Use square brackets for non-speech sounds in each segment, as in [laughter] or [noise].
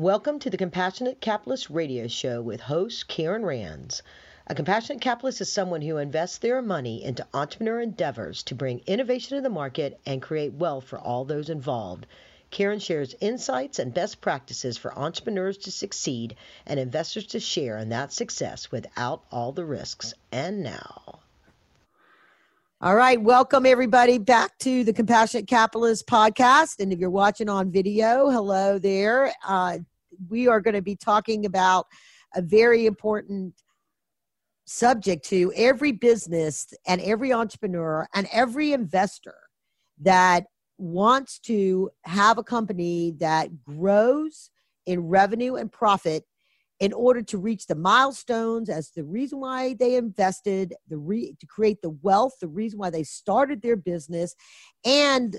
Welcome to the Compassionate Capitalist Radio Show with host Karen Rands. A compassionate capitalist is someone who invests their money into entrepreneur endeavors to bring innovation to the market and create wealth for all those involved. Karen shares insights and best practices for entrepreneurs to succeed and investors to share in that success without all the risks. And now. All right, welcome everybody back to the Compassionate Capitalist podcast. And if you're watching on video, hello there. Uh, we are going to be talking about a very important subject to every business and every entrepreneur and every investor that wants to have a company that grows in revenue and profit in order to reach the milestones as the reason why they invested the re, to create the wealth the reason why they started their business and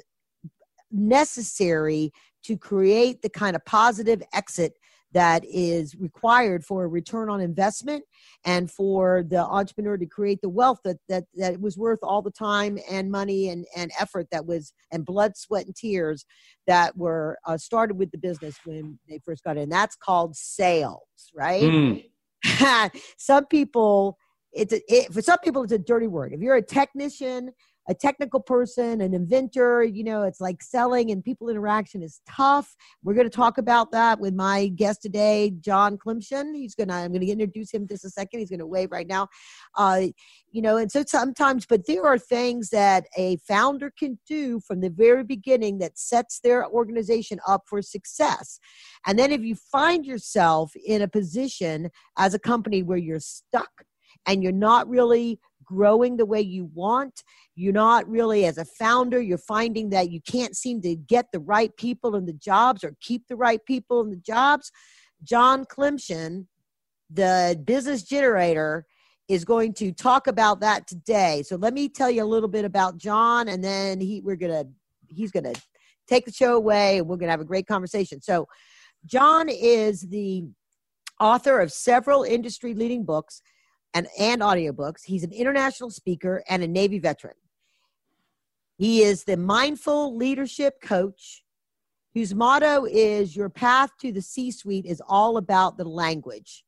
necessary to create the kind of positive exit that is required for a return on investment and for the entrepreneur to create the wealth that that that was worth all the time and money and and effort that was and blood sweat and tears that were uh, started with the business when they first got in. That's called sales right? Mm. [laughs] some people it's a, it, for some people it's a dirty word. If you're a technician a technical person, an inventor. You know, it's like selling and people interaction is tough. We're going to talk about that with my guest today, John Klymshyn. He's going to, I'm going to introduce him just a second. He's going to wave right now. Uh, you know, and so sometimes, but there are things that a founder can do from the very beginning that sets their organization up for success. And then if you find yourself in a position as a company where you're stuck and you're not really growing the way you want. You're not really, as a founder, you're finding that you can't seem to get the right people in the jobs or keep the right people in the jobs. John Klymshyn, the business generator, is going to talk about that today. So let me tell you a little bit about John, and then he we're gonna he's gonna take the show away, and we're gonna have a great conversation. So John is the author of several industry leading books and, and audiobooks. He's an international speaker and a Navy veteran. He is the mindful leadership coach whose motto is Your path to the C suite is all about the language.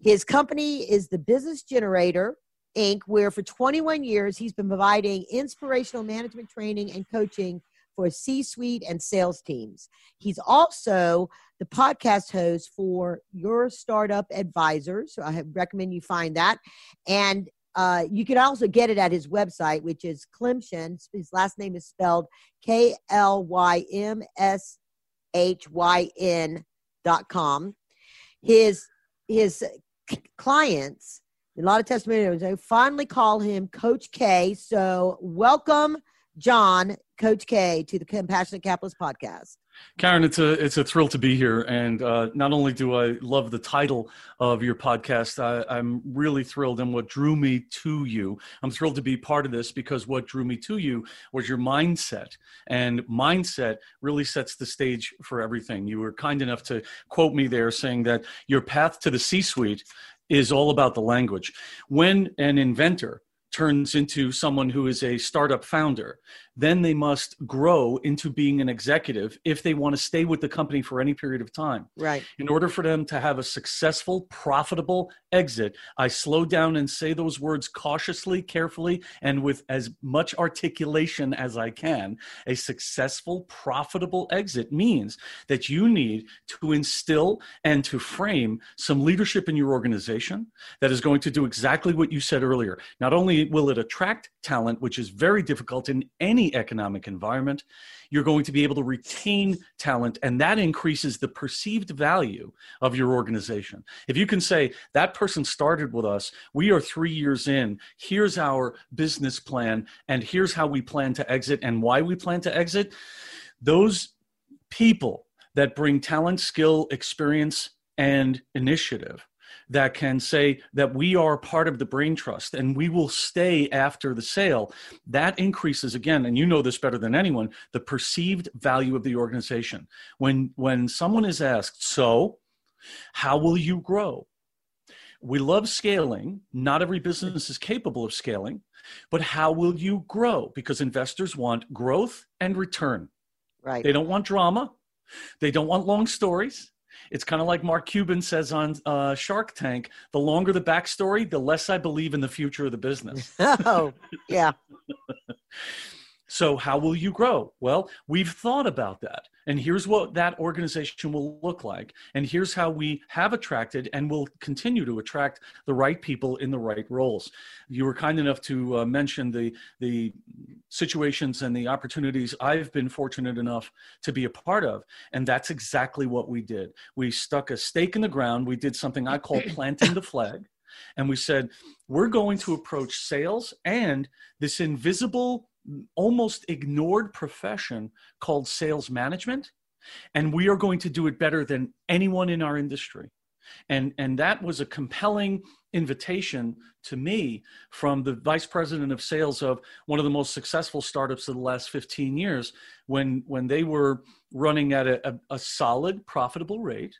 His company is the Business Generator, Inc., where for 21 years he's been providing inspirational management training and coaching for C suite and sales teams. He's also the podcast host for Your Startup Advisors. So I recommend you find that. And uh, you can also get it at his website, which is Klymshyn. His last name is spelled K L Y M S H Y N dot com. His his clients, a lot of testimonials, they finally call him Coach K. So welcome, John, Coach K, to the Compassionate Capitalist podcast. Karen, it's a it's a thrill to be here, and uh, not only do I love the title of your podcast, I, am really thrilled. And what drew me to you, I'm thrilled to be part of this because what drew me to you was your mindset, and mindset really sets the stage for everything. You were kind enough to quote me there, saying that your path to the C-suite is all about the language. When an inventor turns into someone who is a startup founder then they must grow into being an executive if they want to stay with the company for any period of time. Right. In order for them to have a successful, profitable exit, I slow down and say those words cautiously, carefully, and with as much articulation as I can. A successful, profitable exit means that you need to instill and to frame some leadership in your organization that is going to do exactly what you said earlier. Not only will it attract talent, which is very difficult in any any economic environment, you're going to be able to retain talent, and that increases the perceived value of your organization. If you can say, that person started with us, we are three years in, here's our business plan, and here's how we plan to exit and why we plan to exit, those people that bring talent, skill, experience, and initiative that can say that we are part of the brain trust and we will stay after the sale, that increases again, and you know this better than anyone, the perceived value of the organization. When when someone is asked, so how will you grow? We love scaling. Not every business is capable of scaling, but how will you grow? Because investors want growth and return. Right. They don't want drama. They don't want long stories It's kind of like Mark Cuban says on uh, Shark Tank the longer the backstory, the less I believe in the future of the business. [laughs] oh, yeah. [laughs] So, how will you grow? Well, we've thought about that. And here's what that organization will look like. And here's how we have attracted and will continue to attract the right people in the right roles. You were kind enough to uh, mention the, the situations and the opportunities I've been fortunate enough to be a part of. And that's exactly what we did. We stuck a stake in the ground. We did something I call [laughs] planting the flag. And we said, we're going to approach sales and this invisible almost ignored profession called sales management. And we are going to do it better than anyone in our industry. And and that was a compelling invitation to me from the vice president of sales of one of the most successful startups of the last 15 years when when they were running at a, a, a solid profitable rate.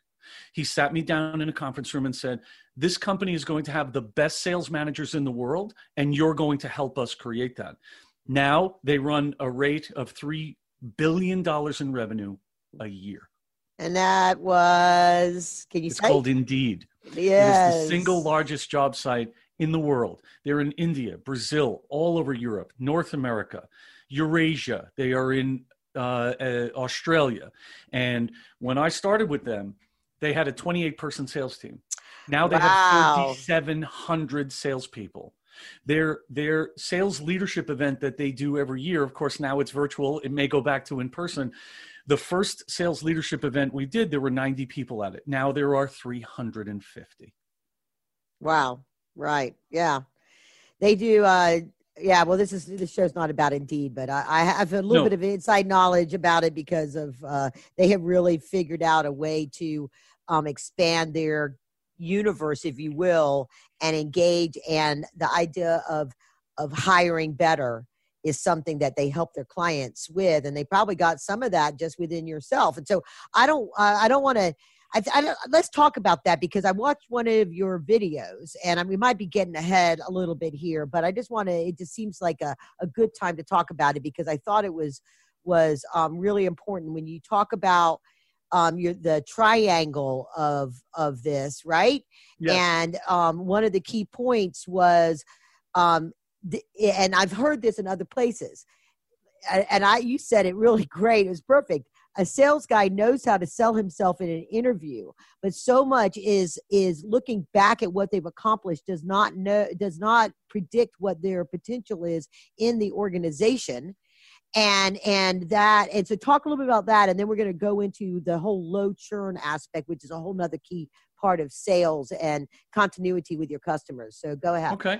He sat me down in a conference room and said this company is going to have the best sales managers in the world and you're going to help us create that now they run a rate of $3 billion in revenue a year. And that was, can you it's say? called Indeed. Yes. It is the single largest job site in the world. They're in India, Brazil, all over Europe, North America, Eurasia. They are in uh, uh, Australia. And when I started with them, they had a 28 person sales team. Now they wow. have 3,700 salespeople. Their their sales leadership event that they do every year, of course, now it's virtual. It may go back to in person. The first sales leadership event we did, there were 90 people at it. Now there are 350. Wow. Right. Yeah. They do uh yeah, well, this is this show's not about Indeed, but I, I have a little no. bit of inside knowledge about it because of uh, they have really figured out a way to um, expand their universe, if you will, and engage. And the idea of of hiring better is something that they help their clients with, and they probably got some of that just within yourself. And so I don't uh, I don't want to. I, I, let's talk about that because I watched one of your videos, and I, we might be getting ahead a little bit here, but I just want to. It just seems like a, a good time to talk about it because I thought it was was um, really important when you talk about um, you're the triangle of of this, right? Yes. And um, one of the key points was, um, the, and I've heard this in other places, and I you said it really [laughs] great. It was perfect. A sales guy knows how to sell himself in an interview, but so much is is looking back at what they've accomplished does not know does not predict what their potential is in the organization and and that and so talk a little bit about that and then we're going to go into the whole low churn aspect which is a whole nother key part of sales and continuity with your customers. So go ahead. Okay.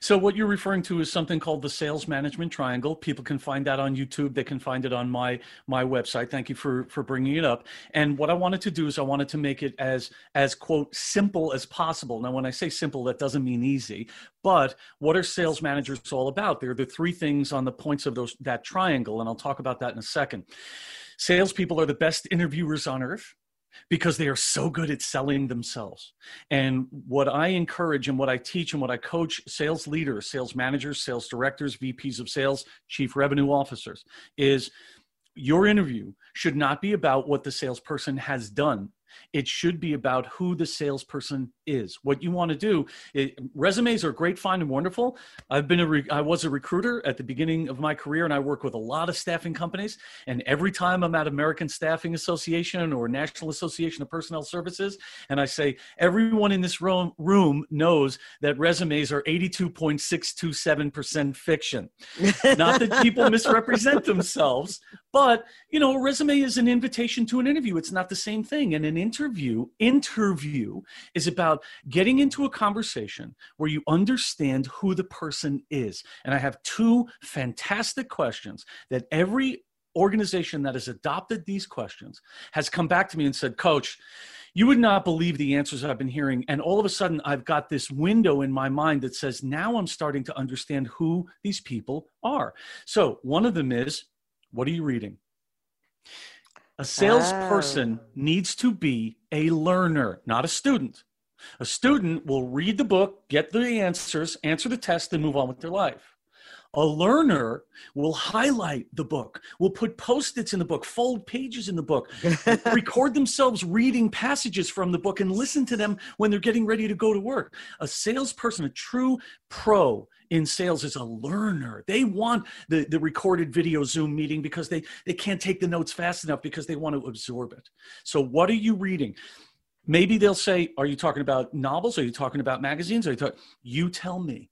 So what you're referring to is something called the sales management triangle. People can find that on YouTube. They can find it on my my website. Thank you for for bringing it up. And what I wanted to do is I wanted to make it as as quote simple as possible. Now when I say simple that doesn't mean easy, but what are sales managers all about? They're the three things on the points of those that triangle and I'll talk about that in a second. Salespeople are the best interviewers on earth because they are so good at selling themselves. And what I encourage and what I teach and what I coach sales leaders, sales managers, sales directors, VPs of sales, chief revenue officers is your interview should not be about what the salesperson has done it should be about who the salesperson is. What you want to do, it, resumes are great, fine, and wonderful. I've been a re, I was a recruiter at the beginning of my career, and I work with a lot of staffing companies. And every time I'm at American Staffing Association or National Association of Personnel Services, and I say everyone in this room, room knows that resumes are 82.627% fiction. [laughs] Not that people misrepresent themselves, but you know, a resume is an invitation to an interview. It's not the same thing. And an interview, interview is about getting into a conversation where you understand who the person is. And I have two fantastic questions that every organization that has adopted these questions has come back to me and said, Coach, you would not believe the answers I've been hearing. And all of a sudden, I've got this window in my mind that says, now I'm starting to understand who these people are. So, one of them is, what are you reading? A salesperson oh. needs to be a learner, not a student. A student will read the book, get the answers, answer the test, and move on with their life. A learner will highlight the book, will put post its in the book, fold pages in the book, [laughs] record themselves reading passages from the book, and listen to them when they're getting ready to go to work. A salesperson, a true pro in sales, is a learner. They want the, the recorded video Zoom meeting because they, they can't take the notes fast enough because they want to absorb it. So, what are you reading? Maybe they'll say, Are you talking about novels? Are you talking about magazines? Are you talking? You tell me.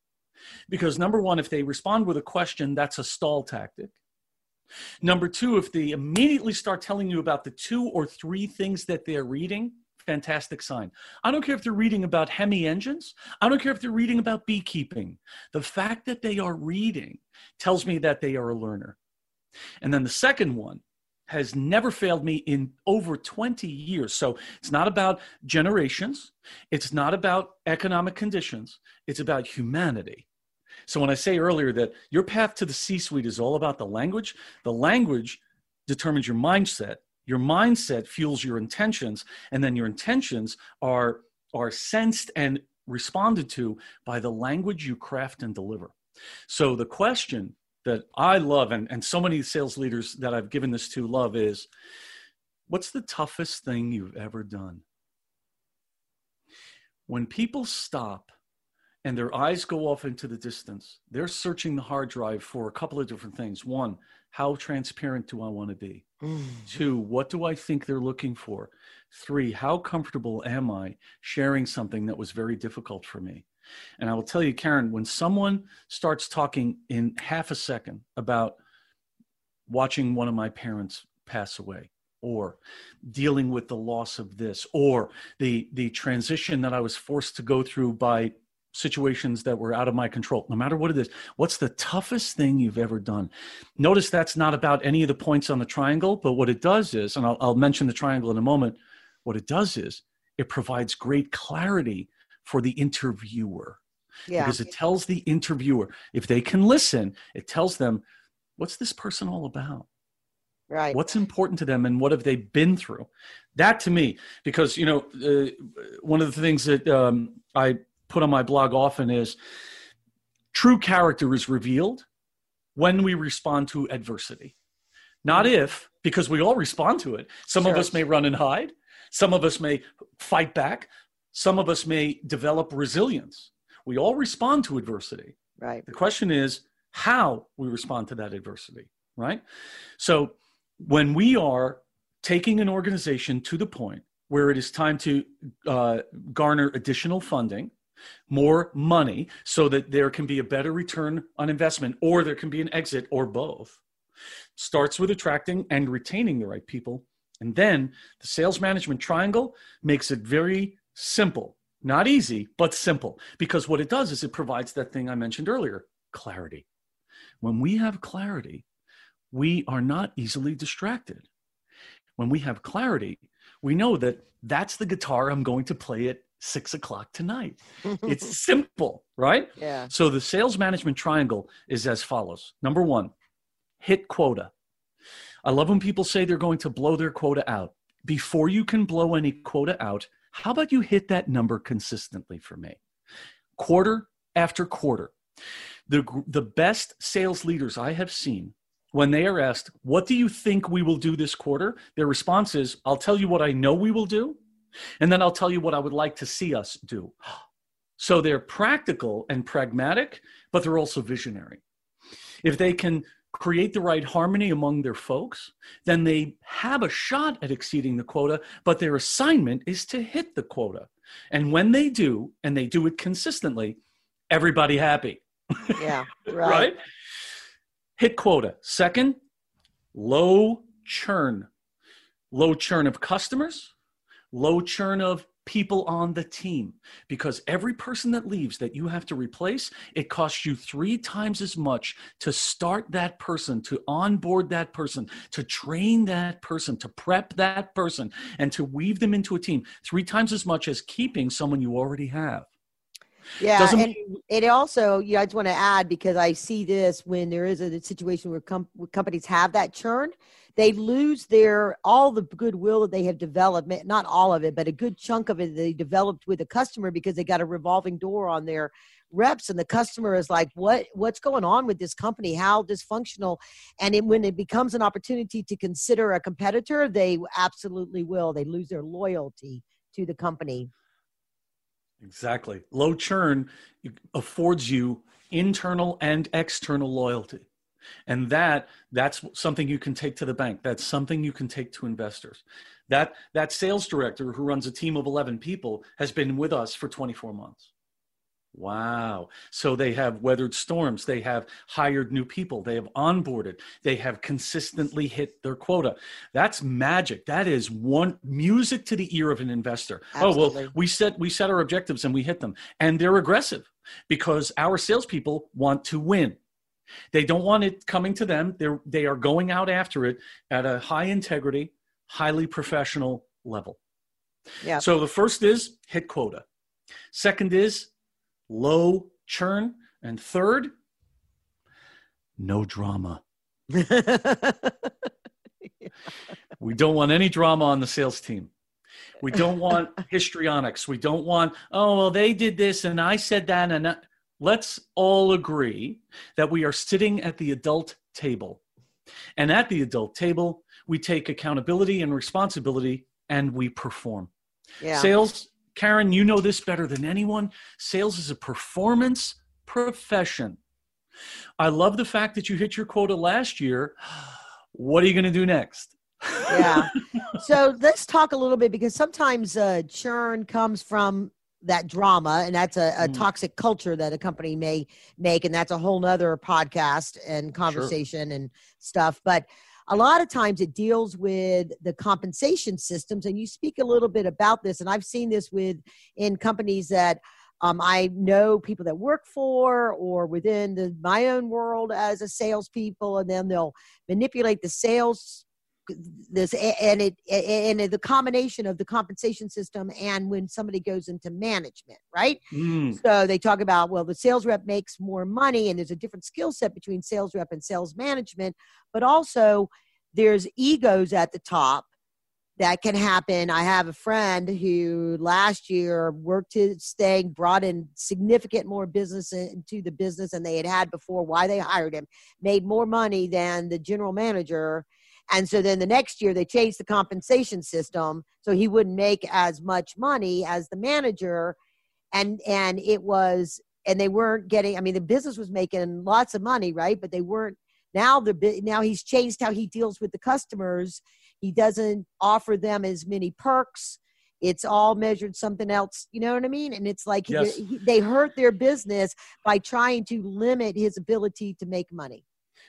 Because number one, if they respond with a question, that's a stall tactic. Number two, if they immediately start telling you about the two or three things that they're reading, fantastic sign. I don't care if they're reading about Hemi engines. I don't care if they're reading about beekeeping. The fact that they are reading tells me that they are a learner. And then the second one has never failed me in over 20 years. So it's not about generations, it's not about economic conditions, it's about humanity. So when I say earlier that your path to the C suite is all about the language, the language determines your mindset. Your mindset fuels your intentions, and then your intentions are, are sensed and responded to by the language you craft and deliver. So the question that I love, and, and so many sales leaders that I've given this to love is what's the toughest thing you've ever done? When people stop and their eyes go off into the distance, they're searching the hard drive for a couple of different things. One, how transparent do I want to be? Mm. Two, what do I think they're looking for? Three, how comfortable am I sharing something that was very difficult for me? And I will tell you, Karen, when someone starts talking in half a second about watching one of my parents pass away, or dealing with the loss of this, or the the transition that I was forced to go through by situations that were out of my control, no matter what it is. What's the toughest thing you've ever done? Notice that's not about any of the points on the triangle, but what it does is, and I'll, I'll mention the triangle in a moment, what it does is it provides great clarity for the interviewer. Yeah. Because it tells the interviewer, if they can listen, it tells them, what's this person all about? Right. What's important to them and what have they been through? That to me, because, you know, uh, one of the things that um, I put on my blog often is true character is revealed when we respond to adversity. Not mm-hmm. if, because we all respond to it. Some sure. of us may run and hide. Some of us may fight back. Some of us may develop resilience. We all respond to adversity. Right. The question is how we respond to that adversity, right? So when we are taking an organization to the point where it is time to uh, garner additional funding, more money, so that there can be a better return on investment, or there can be an exit, or both, starts with attracting and retaining the right people. And then the sales management triangle makes it very simple, not easy, but simple. Because what it does is it provides that thing I mentioned earlier clarity. When we have clarity, we are not easily distracted. When we have clarity, we know that that's the guitar I'm going to play at six o'clock tonight. it's [laughs] simple, right? Yeah. So the sales management triangle is as follows number one, hit quota. I love when people say they're going to blow their quota out. Before you can blow any quota out, how about you hit that number consistently for me? Quarter after quarter. The, the best sales leaders I have seen, when they are asked, What do you think we will do this quarter? Their response is, I'll tell you what I know we will do, and then I'll tell you what I would like to see us do. So they're practical and pragmatic, but they're also visionary. If they can create the right harmony among their folks, then they have a shot at exceeding the quota, but their assignment is to hit the quota. And when they do, and they do it consistently, everybody happy. Yeah, [laughs] right. right? Hit quota. Second, low churn. Low churn of customers, low churn of people on the team. Because every person that leaves that you have to replace it costs you three times as much to start that person to onboard that person to train that person to prep that person and to weave them into a team. Three times as much as keeping someone you already have Yeah, Doesn't and mean- it also, yeah, I just want to add because I see this when there is a situation where, com- where companies have that churn, they lose their all the goodwill that they have developed not all of it but a good chunk of it they developed with the customer because they got a revolving door on their reps and the customer is like what what's going on with this company? How dysfunctional? And it, when it becomes an opportunity to consider a competitor they absolutely will. They lose their loyalty to the company exactly. Low churn affords you internal and external loyalty. And that that's something you can take to the bank. That's something you can take to investors. That that sales director who runs a team of 11 people has been with us for 24 months Wow. So they have weathered storms. They have hired new people. They have onboarded. They have consistently hit their quota. That's magic. That is one music to the ear of an investor. Absolutely. Oh, well, we set we set our objectives and we hit them. And they're aggressive because our salespeople want to win. They don't want it coming to them. They're they are going out after it at a high integrity, highly professional level. Yeah. So the first is hit quota. Second is low churn. And third, no drama. [laughs] we don't want any drama on the sales team. We don't want [laughs] histrionics. We don't want, oh, well, they did this and I said that. And that. let's all agree that we are sitting at the adult table. And at the adult table, we take accountability and responsibility and we perform. Yeah. Sales Karen, you know this better than anyone. Sales is a performance profession. I love the fact that you hit your quota last year. What are you going to do next? yeah. [laughs] So let's talk a little bit because sometimes uh, churn comes from that drama and that's a, a mm. toxic culture that a company may make and that's a whole nother podcast and conversation sure. and stuff but a lot of times it deals with the compensation systems and you speak a little bit about this and i've seen this with in companies that um, I know people that work for or within the, my own world as a salespeople, and then they'll manipulate the sales this and it and the combination of the compensation system and when somebody goes into management right mm. so they talk about well the sales rep makes more money and there's a different skill set between sales rep and sales management but also there's egos at the top that can happen. I have a friend who last year worked his thing, brought in significant more business into the business than they had had before. Why they hired him, made more money than the general manager, and so then the next year they changed the compensation system so he wouldn't make as much money as the manager and and it was and they weren't getting i mean the business was making lots of money right but they weren't now the now he's changed how he deals with the customers he doesn't offer them as many perks it's all measured something else you know what i mean and it's like yes. he, they hurt their business by trying to limit his ability to make money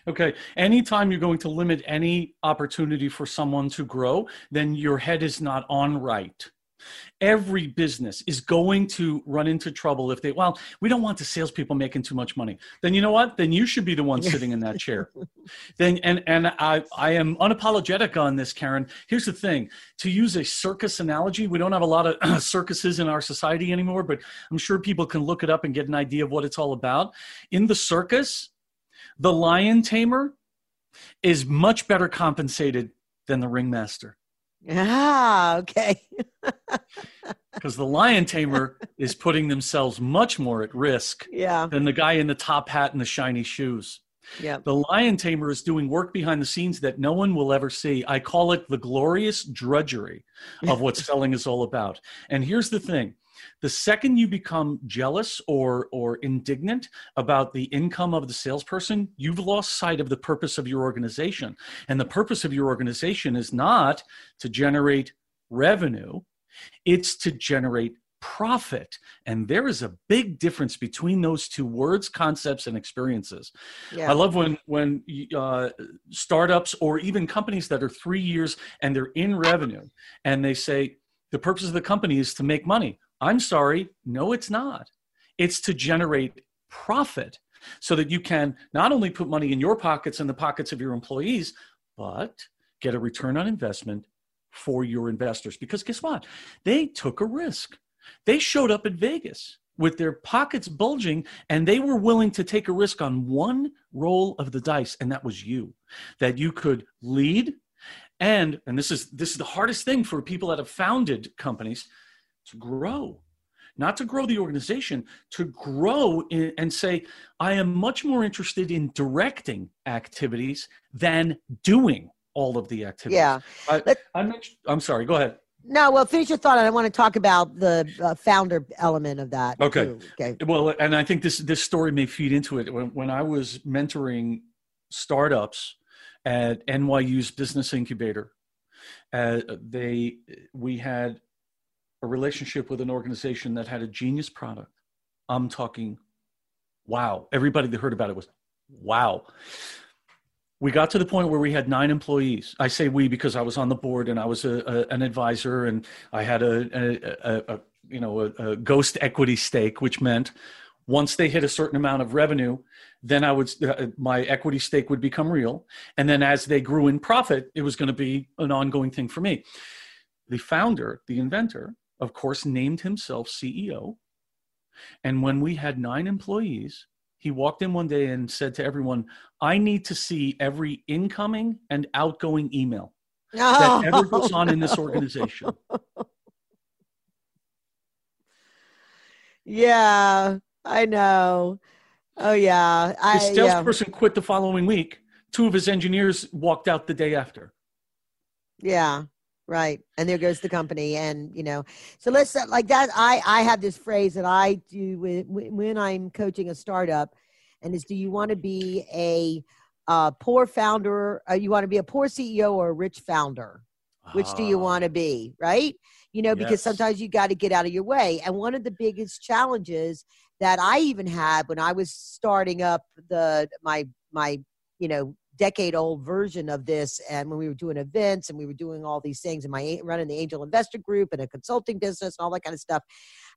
Okay. Anytime you're going to limit any opportunity for someone to grow, then your head is not on right. Every business is going to run into trouble if they, well, we don't want the salespeople making too much money. Then you know what? Then you should be the one sitting in that chair. [laughs] then and and I I am unapologetic on this, Karen. Here's the thing: to use a circus analogy, we don't have a lot of [clears throat] circuses in our society anymore, but I'm sure people can look it up and get an idea of what it's all about. In the circus, the lion tamer is much better compensated than the ringmaster. Ah, okay. [laughs] Because the lion tamer is putting themselves much more at risk yeah. than the guy in the top hat and the shiny shoes. Yeah. The lion tamer is doing work behind the scenes that no one will ever see. I call it the glorious drudgery of what [laughs] selling is all about. And here's the thing the second you become jealous or or indignant about the income of the salesperson you've lost sight of the purpose of your organization. And the purpose of your organization is not to generate revenue it's to generate profit. And there is a big difference between those two words concepts and experiences. Yeah. i love when when uh, startups or even companies that are three years and they're in revenue and they say the purpose of the company is to make money I'm sorry, no, it's not. It's to generate profit so that you can not only put money in your pockets and the pockets of your employees, but get a return on investment for your investors. Because guess what? They took a risk. They showed up at Vegas with their pockets bulging and they were willing to take a risk on one roll of the dice and that was you that you could lead and and this is this is the hardest thing for people that have founded companies to grow not to grow the organization to grow in, and say i am much more interested in directing activities than doing all of the activities Yeah. I, Let- I'm, I'm sorry go ahead No, well, finish your thought. and I want to talk about the uh, founder element of that. Okay. too. Okay. Well, and I think this this story may feed into it. When, when I was mentoring startups at NYU's Business Incubator, uh, they we had a relationship with an organization that had a genius product. I'm talking, wow! Everybody that heard about it was, wow. We got to the point where we had nine employees. I say we because I was on the board and I was a, a, an advisor and I had a, a, you know a, a ghost equity stake, which meant once they hit a certain amount of revenue, then I would uh, my equity stake would become real, and then as they grew in profit, it was going to be an ongoing thing for me. The founder, the inventor, of course, named himself CEO, and when we had nine employees, he walked in one day and said to everyone, "I need to see every incoming and outgoing email." that oh. ever goes on in this [laughs] organization. Yeah, I know. Oh yeah, I His yeah. salesperson quit the following week. Two of his engineers walked out the day after. Yeah, right. And there goes the company, and you know, so let's uh, like that. I I have this phrase that I do when when I'm coaching a startup, and is do you want to be a uh, poor founder? Uh, you want to be a poor CEO or a rich founder? Which do you Ah, want to be? Right? You know, because Yes. sometimes you got to get out of your way. And one of the biggest challenges that I even had when I was starting up the my my you know decade old version of this and when we were doing events and we were doing all these things and my running the angel investor group and a consulting business and all that kind of stuff.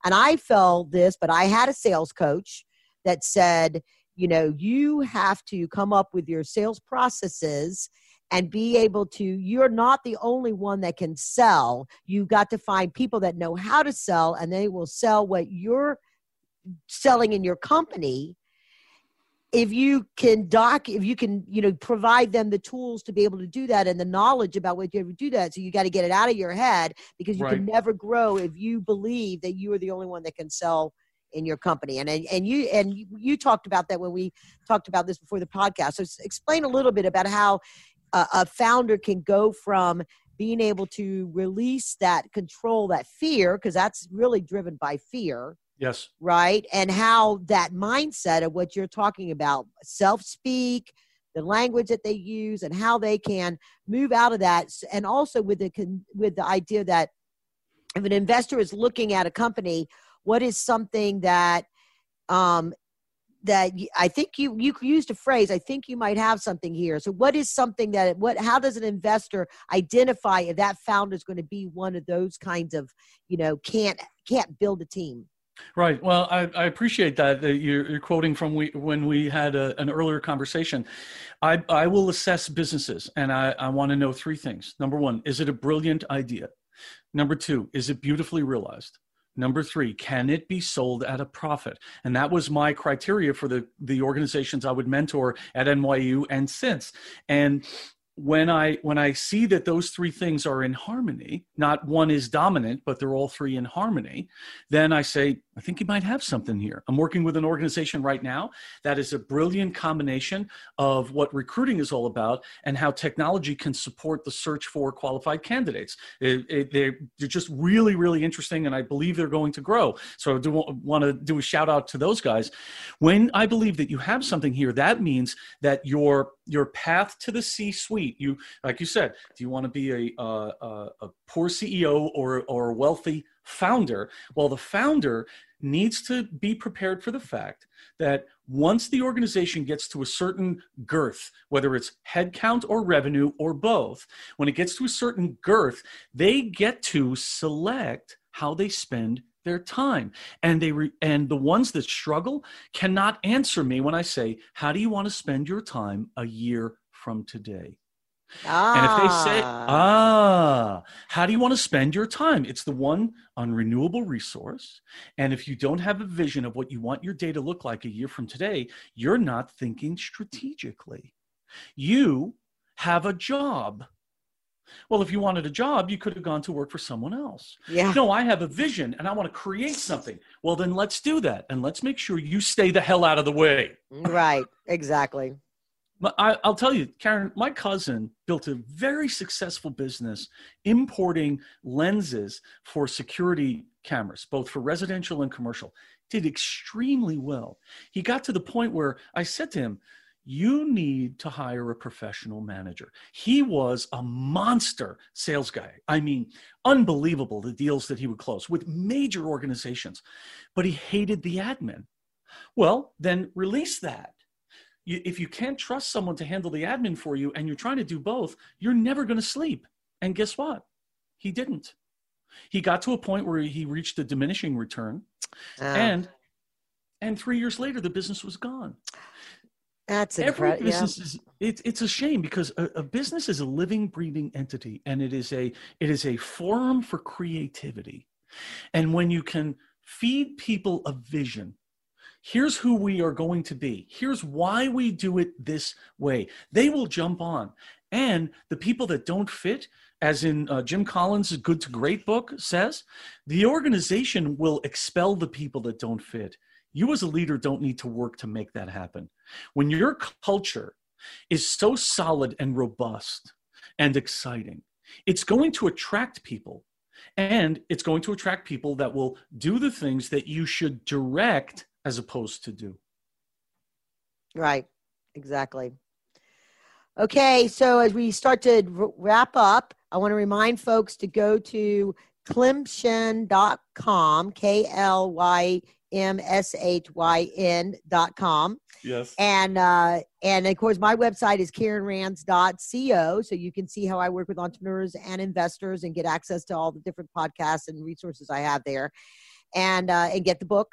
And i felt this but i had a sales coach that said you know you have to come up with your sales processes and be able to you're not the only one that can sell. You got to find people that know how to sell and they will sell what you're selling in your company if you can doc if you can you know provide them the tools to be able to do that and the knowledge about what you ever do that so you got to get it out of your head because you can never grow if you believe that you are the only one that can sell in your company. And and, you and you, you talked about that when we talked about this before the podcast. So explain a little bit about how a, a founder can go from being able to release that control that fear because that's really driven by fear Yes. right? And how that mindset of what you're talking about, self speak, the language that they use, and how they can move out of that, and also with the with the idea that if an investor is looking at a company, what is something that um, that I think you you used a phrase. I think you might have something here. So, what is something that what? How does an investor identify if that founder is going to be one of those kinds of you know can't can't build a team? Right. Well, I, I appreciate that. that you're, you're quoting from we, when we had a, an earlier conversation. I, I will assess businesses and I, I want to know three things. Number one, is it a brilliant idea? Number two, is it beautifully realized? Number three, can it be sold at a profit? And that was my criteria for the, the organizations I would mentor at NYU and since. And when I when I see that those three things are in harmony, not one is dominant, but they're all three in harmony, then I say, I think you might have something here. I'm working with an organization right now that is a brilliant combination of what recruiting is all about and how technology can support the search for qualified candidates. It, it, they're, they're just really, really interesting, and I believe they're going to grow. So I do want to do a shout out to those guys. When I believe that you have something here, that means that your your path to the C-suite, you like you said, do you want to be a, uh, a, a poor CEO or or a wealthy founder? Well, the founder needs to be prepared for the fact that once the organization gets to a certain girth, whether it's headcount or revenue or both, when it gets to a certain girth, they get to select how they spend their time and they re- and the ones that struggle cannot answer me when i say how do you want to spend your time a year from today Ah. And if they say, ah, how do you want to spend your time? It's the one unrenewable resource. And if you don't have a vision of what you want your day to look like a year from today, you're not thinking strategically. You have a job. Well, if you wanted a job, you could have gone to work for someone else. yeah. No, I have a vision and I want to create something. Well, then let's do that. And let's make sure you stay the hell out of the way. Right. Exactly. I, I'll tell you, Karen, my cousin built a very successful business importing lenses for security cameras, both for residential and commercial. Did extremely well. He got to the point where I said to him, You need to hire a professional manager. He was a monster sales guy. I mean, unbelievable the deals that he would close with major organizations, but he hated the admin. Well, then release that you, if you can't trust someone to handle the admin for you and you're trying to do both, you're never going to sleep. And guess what? He didn't. He got to a point where he reached a diminishing return, Ah, and and three years later, the business was gone. that's Every incredible. Yeah. business is it, it's a shame because a, a business is a living, breathing entity, and it is a it is a forum for creativity. And when you can feed people a vision, here's who we are going to be. Here's why we do it this way. They will jump on. And the people that don't fit, as in uh, Jim Collins' Good to Great book says, the organization will expel the people that don't fit. You, as a leader, don't need to work to make that happen. When your culture is so solid and robust and exciting, it's going to attract people. And it's going to attract people that will do the things that you should direct as opposed to do. Right. Exactly. Okay. So as we start to r- wrap up, I want to remind folks to go to klymshyn.com, K L Y M S H Y N.com. Yes. And uh, and of course, my website is karenrands.co, so you can see how I work with entrepreneurs and investors and get access to all the different podcasts and resources I have there, and uh, and get the book.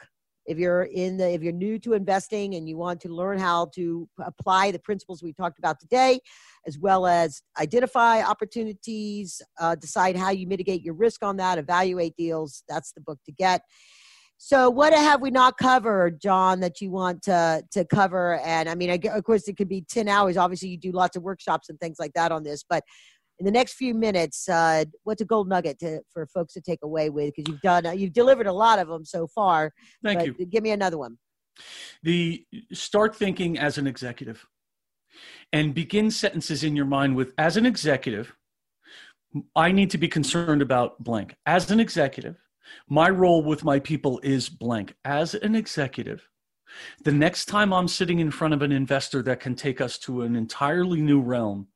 If you're in the if you're new to investing and you want to learn how to apply the principles we talked about today, as well as identify opportunities, uh, decide how you mitigate your risk on that, evaluate deals, that's the book to get. So, what have we not covered, John, that you want to to cover? And I mean, I, of course, it could be ten hours. Obviously, you do lots of workshops and things like that on this. But in the next few minutes, uh, what's a gold nugget to, for folks to take away with? Because you've done, uh, you've delivered a lot of them so far. Thank you. Give me another one. The start thinking as an executive and begin sentences in your mind with as an executive, I need to be concerned about blank. As an executive, my role with my people is blank. As an executive, the next time I'm sitting in front of an investor that can take us to an entirely new realm,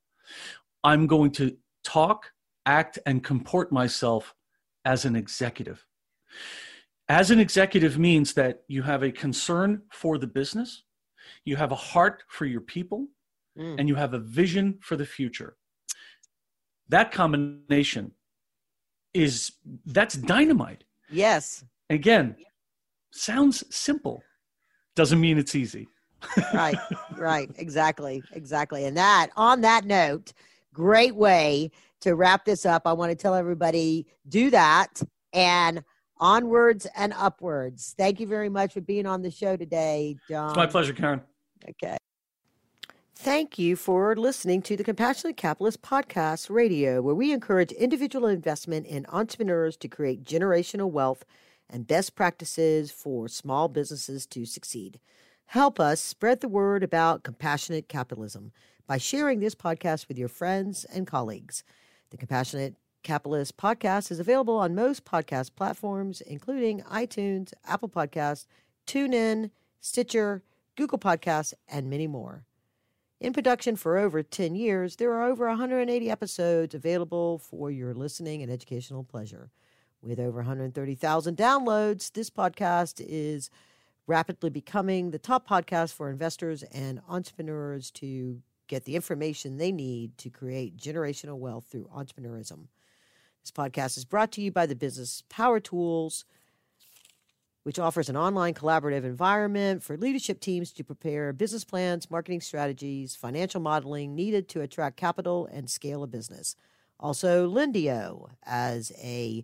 I'm going to talk, act, and comport myself as an executive. As an executive means that you have a concern for the business, you have a heart for your people, Mm. and you have a vision for the future. That combination is that's dynamite. Yes, Again, sounds simple, doesn't mean it's easy. [laughs] right, right, exactly, exactly. And that, on that note, great way to wrap this up. I want to tell everybody do that and onwards and upwards. Thank you very much for being on the show today, John. It's my pleasure, Karen. Okay. Thank you for listening to the Compassionate Capitalist Podcast Radio, where we encourage individual investment in entrepreneurs to create generational wealth and best practices for small businesses to succeed. Help us spread the word about compassionate capitalism by sharing this podcast with your friends and colleagues. The Compassionate Capitalist Podcast is available on most podcast platforms, including iTunes, Apple Podcasts, TuneIn, Stitcher, Google Podcasts, and many more. In production for over 10 years, there are over 180 episodes available for your listening and educational pleasure. With over 130,000 downloads, this podcast is rapidly becoming the top podcast for investors and entrepreneurs to get the information they need to create generational wealth through entrepreneurism. This podcast is brought to you by the business Power Tools which offers an online collaborative environment for leadership teams to prepare business plans, marketing strategies, financial modeling needed to attract capital and scale a business. Also, Lendio as a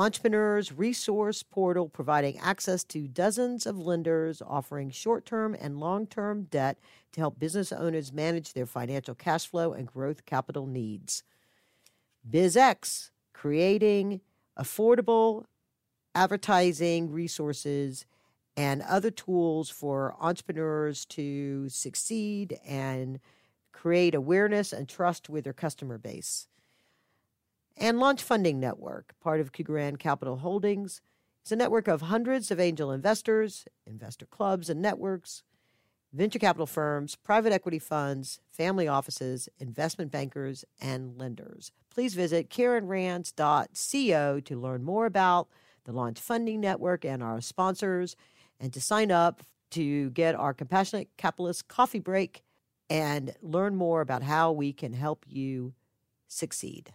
entrepreneurs resource portal providing access to dozens of lenders offering short-term and long-term debt to help business owners manage their financial cash flow and growth capital needs. BizX creating affordable advertising resources and other tools for entrepreneurs to succeed and create awareness and trust with their customer base. And Launch Funding Network, part of Kugarand Capital Holdings, is a network of hundreds of angel investors, investor clubs and networks, venture capital firms, private equity funds, family offices, investment bankers, and lenders. Please visit KarenRands.co to learn more about the Launch Funding Network and our sponsors, and to sign up to get our Compassionate Capitalist coffee break and learn more about how we can help you succeed.